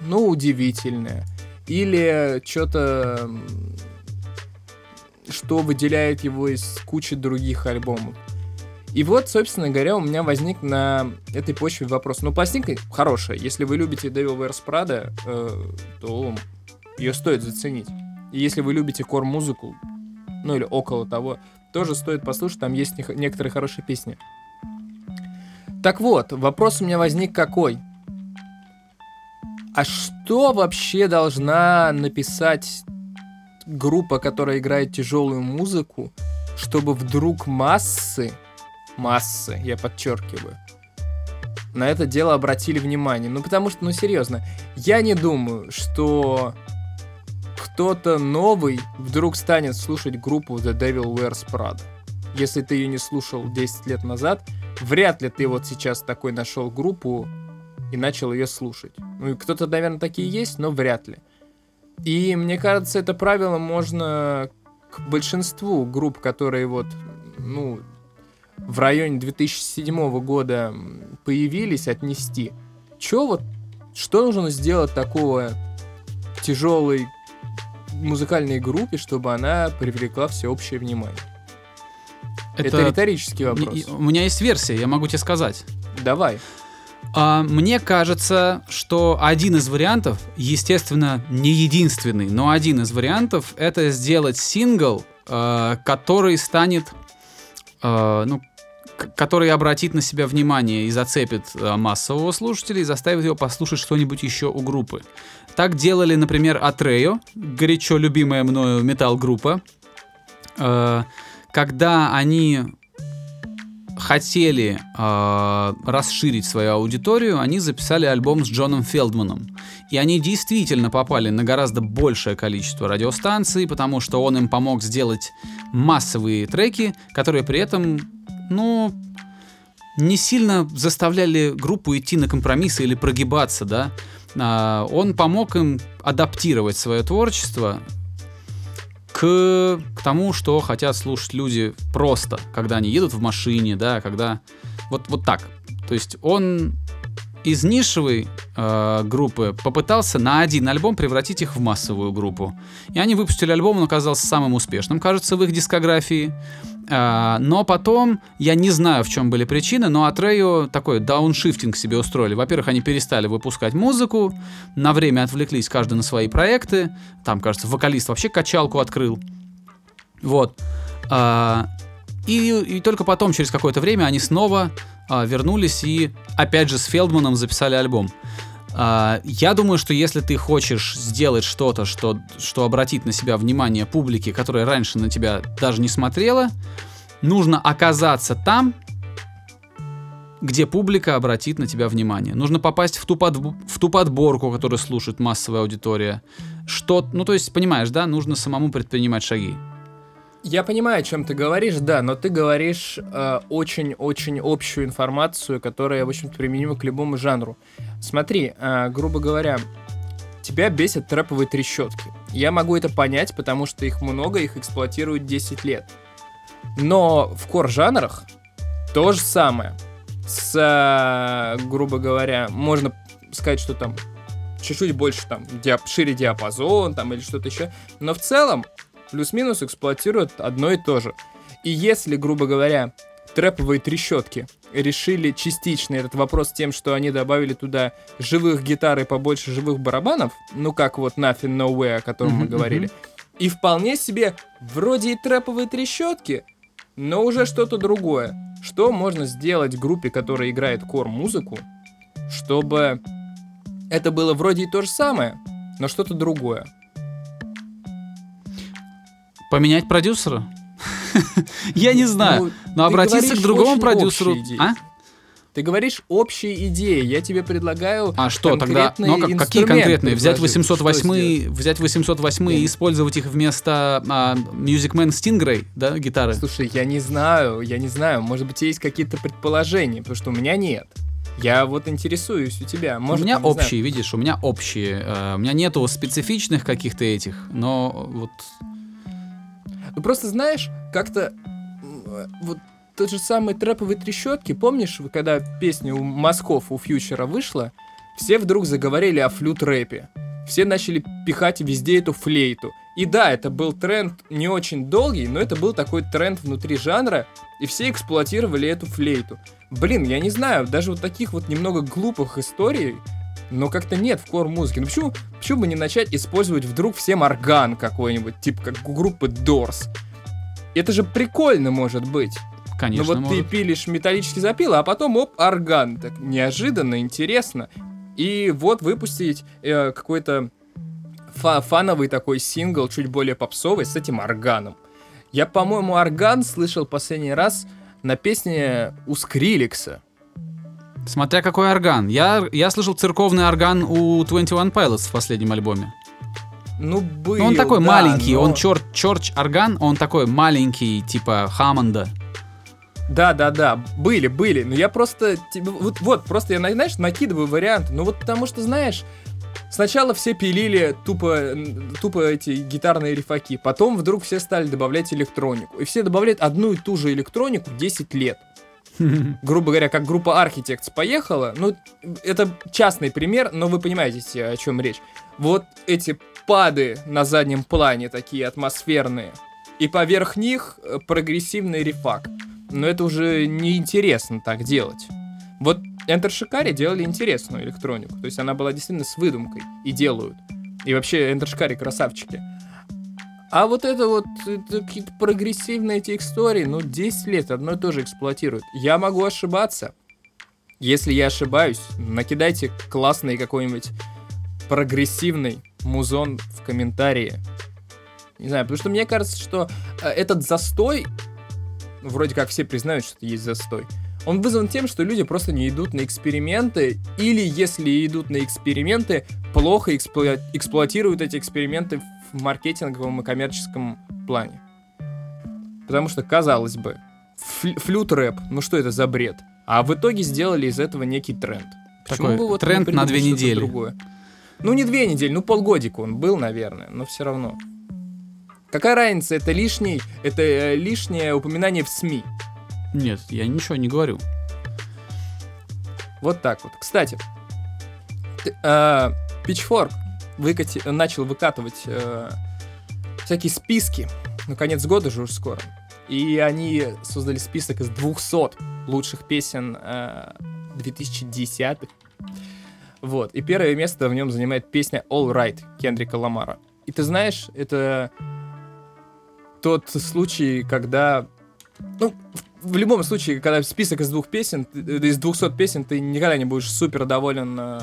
ну, удивительное. Или что-то, что выделяет его из кучи других альбомов. И вот, собственно говоря, у меня возник на этой почве вопрос. Ну, пластинка хорошая. Если вы любите Devil Wears Prada, э, то ее стоит заценить. И если вы любите кор-музыку, ну или около того, тоже стоит послушать, там есть некоторые хорошие песни. Так вот, вопрос у меня возник какой? А что вообще должна написать группа, которая играет тяжелую музыку, чтобы вдруг массы, массы, я подчеркиваю, на это дело обратили внимание? Ну, потому что, ну, серьезно, я не думаю, что кто-то новый вдруг станет слушать группу The Devil Wears Prada. Если ты ее не слушал 10 лет назад, вряд ли ты вот сейчас такой нашел группу и начал ее слушать. Ну и кто-то, наверное, такие есть, но вряд ли. И мне кажется, это правило можно к большинству групп, которые вот, ну, в районе 2007 года появились, отнести. Чё вот, что нужно сделать такого тяжелой музыкальной группе, чтобы она привлекла всеобщее внимание? Это, Это риторический вопрос. У меня есть версия, я могу тебе сказать. Давай. А, мне кажется, что один из вариантов, естественно, не единственный, но один из вариантов это сделать сингл, э, который станет, э, ну, который обратит на себя внимание и зацепит э, массового слушателя и заставит его послушать что-нибудь еще у группы. Так делали, например, Атрео, горячо любимая мною метал-группа, э, когда они хотели э, расширить свою аудиторию, они записали альбом с Джоном Фелдманом. И они действительно попали на гораздо большее количество радиостанций, потому что он им помог сделать массовые треки, которые при этом, ну, не сильно заставляли группу идти на компромиссы или прогибаться, да. А, он помог им адаптировать свое творчество к, к тому, что хотят слушать люди просто, когда они едут в машине, да, когда... Вот, вот так. То есть он из нишевой э, группы попытался на один альбом превратить их в массовую группу. И они выпустили альбом, он оказался самым успешным, кажется, в их дискографии. А, но потом, я не знаю, в чем были причины, но Атрею такой дауншифтинг себе устроили. Во-первых, они перестали выпускать музыку, на время отвлеклись каждый на свои проекты. Там, кажется, вокалист вообще качалку открыл. Вот. А, И, и только потом, через какое-то время, они снова а, вернулись и опять же с Фелдманом записали альбом. А, я думаю, что если ты хочешь сделать что-то, что, что обратит на себя внимание публики, которая раньше на тебя даже не смотрела, нужно оказаться там, где публика обратит на тебя внимание. Нужно попасть в ту, под, в ту подборку, которую слушает массовая аудитория. Что, ну то есть, понимаешь, да, нужно самому предпринимать шаги. Я понимаю, о чем ты говоришь, да, но ты говоришь э, очень-очень общую информацию, которая, в общем-то, применима к любому жанру. Смотри, э, грубо говоря, тебя бесят трэповые трещотки. Я могу это понять, потому что их много, их эксплуатируют 10 лет. Но в кор-жанрах то же самое. С, э, грубо говоря, можно сказать, что там чуть-чуть больше там диап шире диапазон там или что-то еще. Но в целом плюс-минус эксплуатируют одно и то же. И если, грубо говоря, трэповые трещотки решили частично этот вопрос тем, что они добавили туда живых гитар и побольше живых барабанов, ну как вот Nothing Nowhere, о котором мы говорили, и вполне себе вроде и трэповые трещотки, но уже что-то другое. Что можно сделать группе, которая играет кор-музыку, чтобы это было вроде и то же самое, но что-то другое. Поменять продюсера? Я не знаю. Ну, Но ты обратиться к другому продюсеру. общие. А? Ты говоришь общие идеи, я тебе предлагаю А что тогда? Ну, как- какие конкретные? Взять предложить. Что 808, сделать? взять 808 и использовать их вместо а, Music Man Stingray, да, гитары? Слушай, я не знаю, я не знаю. Может быть, есть какие-то предположения, потому что у меня нет. Я вот интересуюсь у тебя. Может, у меня там, не знаю, общие, видишь, у меня общие. э, у меня нету специфичных каких-то этих, но вот Ну просто знаешь, как-то э, вот тот же самый трэповый трещотки, помнишь, когда песня у Москов у Фьючера вышла, все вдруг заговорили о флют-рэпе. Все начали пихать везде эту флейту. И да, это был тренд не очень долгий, но это был такой тренд внутри жанра, и все эксплуатировали эту флейту. Блин, я не знаю, даже вот таких вот немного глупых историй, но как-то нет в кор-музыке. Ну почему, почему бы не начать использовать вдруг всем орган какой-нибудь, типа как у группы Doors? Это же прикольно может быть. конечно, ну вот может. ты пилишь металлический запил, а потом оп, орган. Так неожиданно, интересно. И вот выпустить э, какой-то фа- фановый такой сингл, чуть более попсовый, с этим органом. Я, по-моему, орган слышал последний раз на песне у Скриликса. Смотря какой орган. Я, я слышал церковный орган у 21 Pilots в последнем альбоме. Ну, был, Ну, он такой да, маленький, но- он чер, черч орган, он такой маленький, типа Хаммонда. Да, да, да, были, были. Но я просто, тебе- вот, вот, просто я, знаешь, накидываю варианты. Ну вот потому что, знаешь, сначала все пилили тупо, тупо эти гитарные рифаки, потом вдруг все стали добавлять электронику. И все добавляют одну и ту же электронику 10 лет. Грубо говоря, как группа Architects поехала, ну, это частный пример, но вы понимаете, о чем речь. Вот эти пады на заднем плане, такие атмосферные, и поверх них э, прогрессивный рифак. Но это уже неинтересно так делать. Вот Enter Shikari делали интересную электронику, то есть она была действительно с выдумкой, и делают. И вообще Enter Shikari красавчики. А вот это вот это какие-то прогрессивные эти истории, ну 10 лет одно и то же эксплуатируют. Я могу ошибаться. Если я ошибаюсь, накидайте классный какой-нибудь прогрессивный музон в комментарии. Не знаю, потому что мне кажется, что э, этот застой, вроде как все признают, что есть застой, он вызван тем, что люди просто не идут на эксперименты, или если идут на эксперименты, плохо эксплуа- эксплуатируют эти эксперименты в маркетинговом и коммерческом плане. Потому что, казалось бы, фл- флют-рэп, ну что это за бред? А в итоге сделали из этого некий тренд. Такой бы вот тренд на две недели. Другое? Ну, не две недели, ну полгодика он был, наверное, но все равно. Какая разница, это лишний, это э, лишнее упоминание в СМИ. Нет, я ничего не говорю. Вот так вот. Кстати, э, Pitchfork выкати- начал выкатывать э, всякие списки. Ну, конец года же уже скоро. И они создали список из 200 лучших песен э, 2010-х. Вот. И первое место в нем занимает песня All Right Кендрика Ламара. И ты знаешь, это тот случай, когда Ну, в, любом случае, когда список из двух песен, э, из 200 песен, ты никогда не будешь супер доволен э,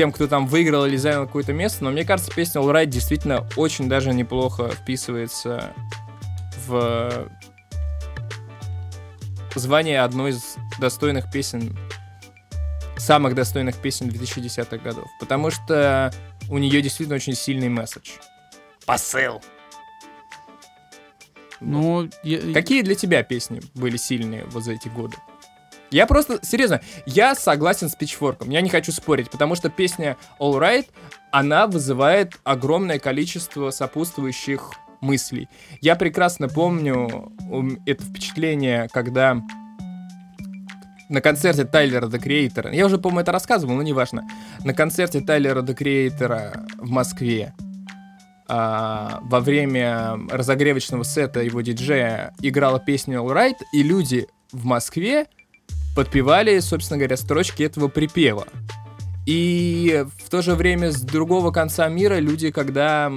тем, кто там выиграл или занял какое-то место, но мне кажется, песня All Right действительно очень даже неплохо вписывается в звание одной из достойных песен, самых достойных песен 2010-х годов, потому что у нее действительно очень сильный месседж. Посыл. Ну, я- Какие для тебя песни были сильные вот за эти годы? Я просто, серьезно, я согласен с Pitchfork. Я не хочу спорить, потому что песня All Right, она вызывает огромное количество сопутствующих мыслей. Я прекрасно помню это впечатление, когда на концерте Тайлера The Creator, я уже, по-моему, это рассказывал, но неважно, на концерте Тайлера The Creator в Москве а, во время разогревочного сета его диджея играла песню All Right, и люди в Москве подпевали, собственно говоря, строчки этого припева. И в то же время с другого конца мира люди, когда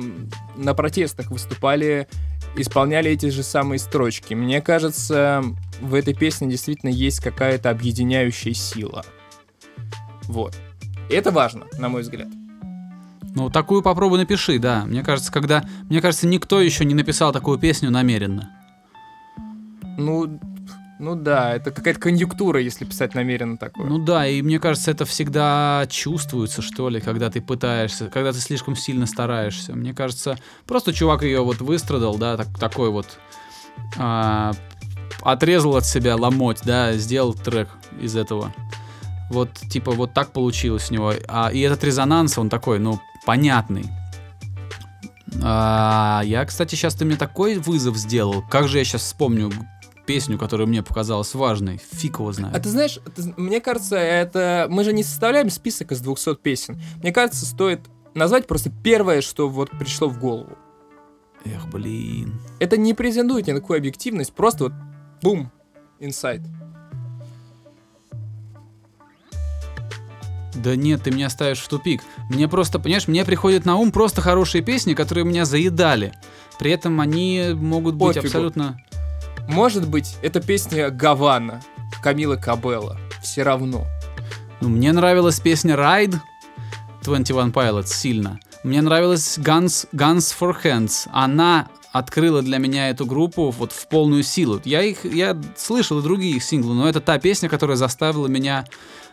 на протестах выступали, исполняли эти же самые строчки. Мне кажется, в этой песне действительно есть какая-то объединяющая сила. Вот. И это важно, на мой взгляд. Ну, такую попробуй напиши, да. Мне кажется, когда... Мне кажется, никто еще не написал такую песню намеренно. Ну, ну да, это какая-то конъюнктура, если писать намеренно такое. Ну да, и мне кажется, это всегда чувствуется, что ли, когда ты пытаешься, когда ты слишком сильно стараешься. Мне кажется, просто чувак ее вот выстрадал, да, так, такой вот а, отрезал от себя ломоть, да, сделал трек из этого. Вот, типа, вот так получилось у него. А, и этот резонанс, он такой, ну, понятный. А, я, кстати, сейчас ты мне такой вызов сделал. Как же я сейчас вспомню песню, которая мне показалась важной? Фиг его знает. А ты знаешь, ты- мне кажется, это... Мы же не составляем список из 200 песен. Мне кажется, стоит назвать просто первое, что вот пришло в голову. Эх, блин. Это не претендует ни на какую объективность, просто вот бум, инсайт. Да нет, ты меня ставишь в тупик. Мне просто, понимаешь, мне приходят на ум просто хорошие песни, которые меня заедали. При этом они могут быть Пофигу. абсолютно... Может быть, это песня Гавана Камила Кабелла. Все равно. Ну, мне нравилась песня Ride 21 Pilots сильно. Мне нравилась Guns, Guns for Hands. Она открыла для меня эту группу вот в полную силу. Я их, я слышал и другие их синглы, но это та песня, которая заставила меня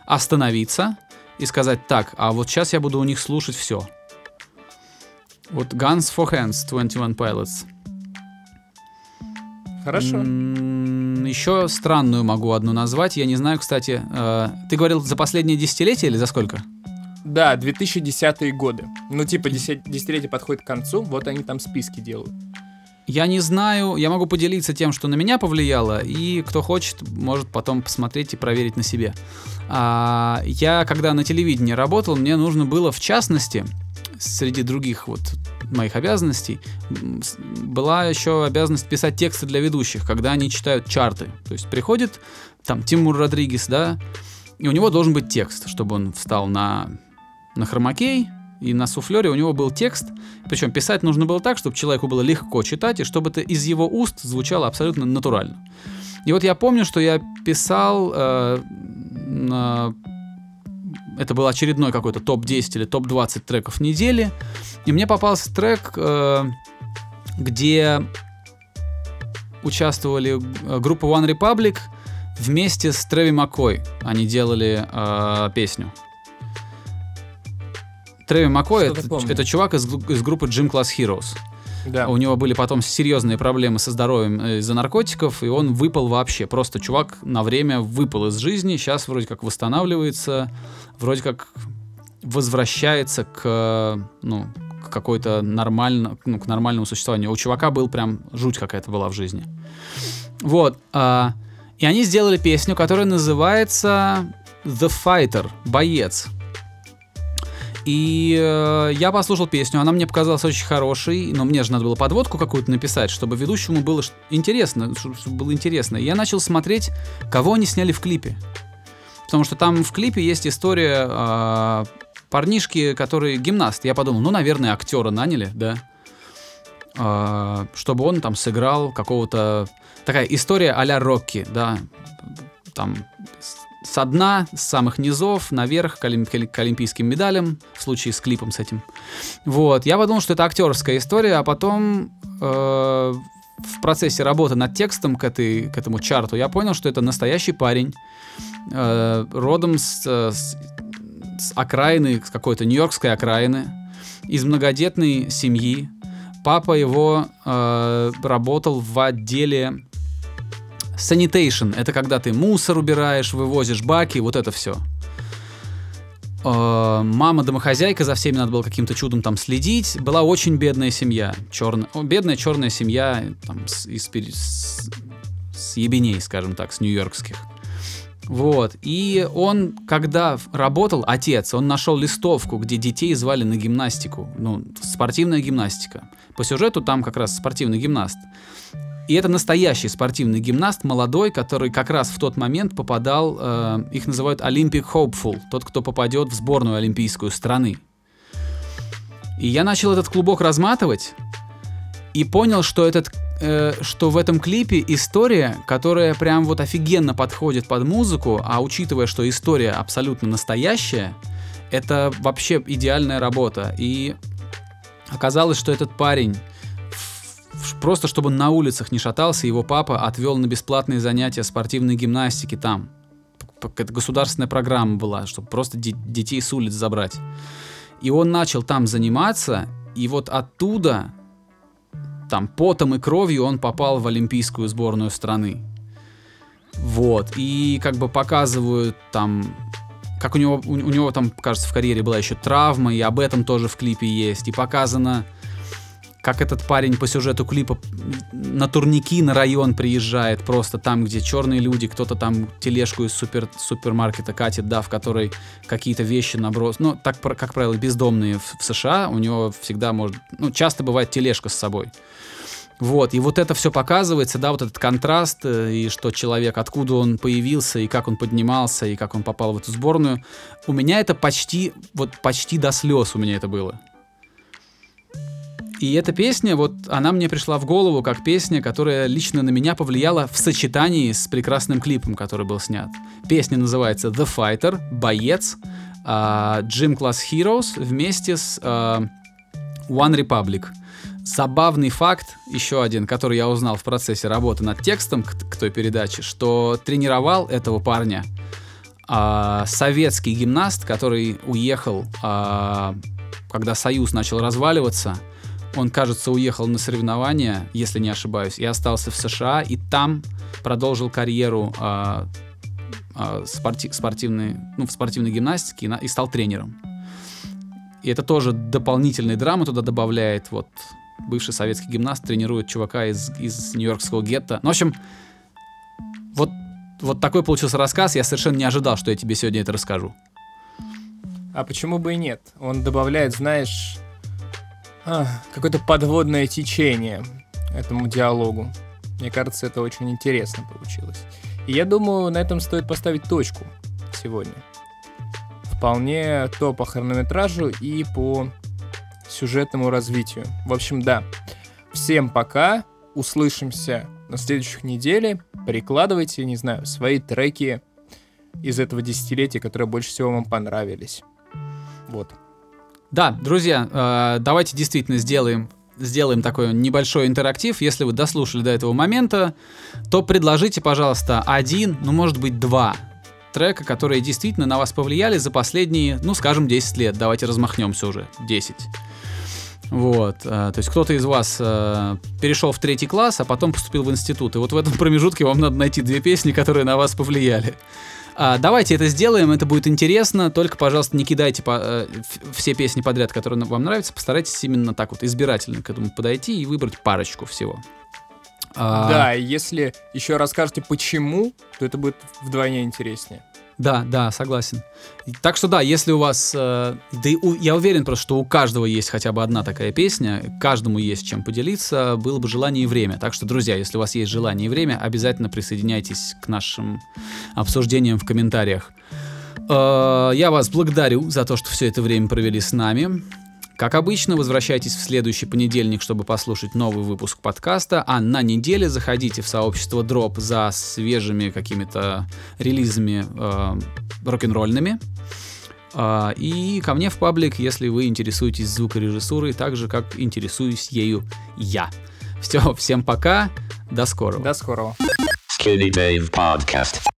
остановиться и сказать, так, а вот сейчас я буду у них слушать все. Вот Guns for Hands 21 Pilots. Хорошо. Еще странную могу одну назвать. Я не знаю, кстати. э, ты говорил за последние десятилетия или за сколько? Да, 2010 годы. Ну, типа, десят- десятилетие подходит к концу, вот они там списки делают. Я не знаю, я могу поделиться тем, что на меня повлияло, и кто хочет, может потом посмотреть и проверить на себе. А, я, когда на телевидении работал, мне нужно было, в частности, среди других вот моих обязанностей, была еще обязанность писать тексты для ведущих, когда они читают чарты. То есть приходит там Тимур Родригес, да, и у него должен быть текст, чтобы он встал на, на хромакей, и на суфлере у него был текст, причем писать нужно было так, чтобы человеку было легко читать, и чтобы это из его уст звучало абсолютно натурально. И вот я помню, что я писал, э, на- это был очередной какой-то топ-10 или топ-20 треков недели, и мне попался трек, э, где участвовали э, группа One Republic вместе с Трэви Маккой. Они делали э, песню. Трэви Маккой Что-то это, это чувак из, из группы Gym Class Heroes. Да. У него были потом серьезные проблемы со здоровьем э, из-за наркотиков, и он выпал вообще. Просто чувак на время выпал из жизни, сейчас вроде как восстанавливается, вроде как возвращается к, ну, к какой-то нормально, ну, к нормальному существованию. У чувака был прям жуть какая-то была в жизни. Вот. а, и они сделали песню, которая называется The Fighter, боец. И э, я послушал песню, она мне показалась очень хорошей, но мне же надо было подводку какую-то написать, чтобы ведущему было интересно, чтобы было интересно. И я начал смотреть, кого они сняли в клипе. Потому что там в клипе есть история э, парнишки, который гимнаст. Я подумал, ну, наверное, актера наняли, да. э, чтобы он там сыграл какого-то... Такая история а-ля Рокки, да, там со дна, с самых низов, наверх к, олимп- к олимпийским медалям, в случае с клипом с этим. Вот, я подумал, что это актерская история, а потом э, в процессе работы над текстом к, этой, к этому чарту я понял, что это настоящий парень, э, родом с, э, с, с окраины, с какой-то нью-йоркской окраины, из многодетной семьи. Папа его э, работал в отделе sanitation. Это когда ты мусор убираешь, вывозишь баки, вот это все. Э, мама домохозяйка, за всеми надо было каким-то чудом там следить. Была очень бедная семья. Черная, бедная черная семья там, с, из, с, с ебеней, скажем так, с нью-йоркских. Вот. И он, когда работал, отец, он нашел листовку, где детей звали на гимнастику. Ну, спортивная гимнастика. По сюжету там как раз спортивный гимнаст. И это настоящий спортивный гимнаст, молодой, который как раз в тот момент попадал, э, их называют Olympic Hopeful, тот, кто попадет в сборную олимпийскую страны. И я начал этот клубок разматывать и понял, что этот, э, что в этом клипе история, которая прям вот офигенно подходит под музыку, а учитывая, что история абсолютно настоящая, это вообще идеальная работа. И оказалось, что этот парень просто чтобы он на улицах не шатался, его папа отвел на бесплатные занятия спортивной гимнастики там. Это государственная программа была, чтобы просто де- детей с улиц забрать. И он начал там заниматься, и вот оттуда, там, потом и кровью он попал в олимпийскую сборную страны. Вот, и как бы показывают там, как у него, у, у него там, кажется, в карьере была еще травма, и об этом тоже в клипе есть, и показано, как этот парень по сюжету клипа на турники на район приезжает, просто там, где черные люди, кто-то там тележку из супер, супермаркета катит, да, в которой какие-то вещи наброс. Ну, так, как правило, бездомные в, в США, у него всегда может, ну, часто бывает тележка с собой. Вот, и вот это все показывается, да, вот этот контраст, э, и что человек, откуда он появился, и как он поднимался, и как он попал в эту сборную. У меня это почти, вот почти до слез у меня это было. И эта песня, вот она мне пришла в голову как песня, которая лично на меня повлияла в сочетании с прекрасным клипом, который был снят. Песня называется The Fighter, Боец, а, Gym Class Heroes вместе с а, One Republic. Забавный факт, еще один, который я узнал в процессе работы над текстом к, к той передаче, что тренировал этого парня а, советский гимнаст, который уехал, а, когда Союз начал разваливаться. Он, кажется, уехал на соревнования, если не ошибаюсь, и остался в США, и там продолжил карьеру а, а, спорти- спортивной, ну, в спортивной гимнастике и, на- и стал тренером. И это тоже дополнительные драмы туда добавляет. Вот бывший советский гимнаст тренирует чувака из, из нью-йоркского гетто. Ну, в общем, вот, вот такой получился рассказ. Я совершенно не ожидал, что я тебе сегодня это расскажу. А почему бы и нет? Он добавляет, знаешь, а, какое-то подводное течение этому диалогу. Мне кажется, это очень интересно получилось. И я думаю, на этом стоит поставить точку сегодня. Вполне то по хронометражу и по сюжетному развитию. В общем, да. Всем пока. Услышимся на следующих неделе. Прикладывайте, не знаю, свои треки из этого десятилетия, которые больше всего вам понравились. Вот. Да, друзья, э, давайте действительно сделаем, сделаем такой небольшой интерактив. Если вы дослушали до этого момента, то предложите, пожалуйста, один, ну, может быть, два трека, которые действительно на вас повлияли за последние, ну, скажем, 10 лет. Давайте размахнемся уже. 10. Вот, э, то есть кто-то из вас э, перешел в третий класс, а потом поступил в институт. И вот в этом промежутке вам надо найти две песни, которые на вас повлияли. А, давайте это сделаем, это будет интересно. Только, пожалуйста, не кидайте по, э, все песни подряд, которые вам нравятся. Постарайтесь именно так вот избирательно к этому подойти и выбрать парочку всего. А, Да, если еще расскажете почему, то это будет вдвойне интереснее. Да, да, согласен. Так что да, если у вас, э, да и у- я уверен просто, что у каждого есть хотя бы одна такая песня, каждому есть чем поделиться, было бы желание и время. Так что, друзья, если у вас есть желание и время, обязательно присоединяйтесь к нашим обсуждениям в комментариях. Э, Я вас благодарю за то, что все это время провели с нами. Как обычно, возвращайтесь в следующий понедельник, чтобы послушать новый выпуск подкаста, а на неделе заходите в сообщество Drop за свежими какими-то релизами э, рок-н-ролльными. Э, и ко мне в паблик, если вы интересуетесь звукорежиссурой, так же, как интересуюсь ею я. Все, всем пока, до скорого. До скорого. Skinny Dave Podcast.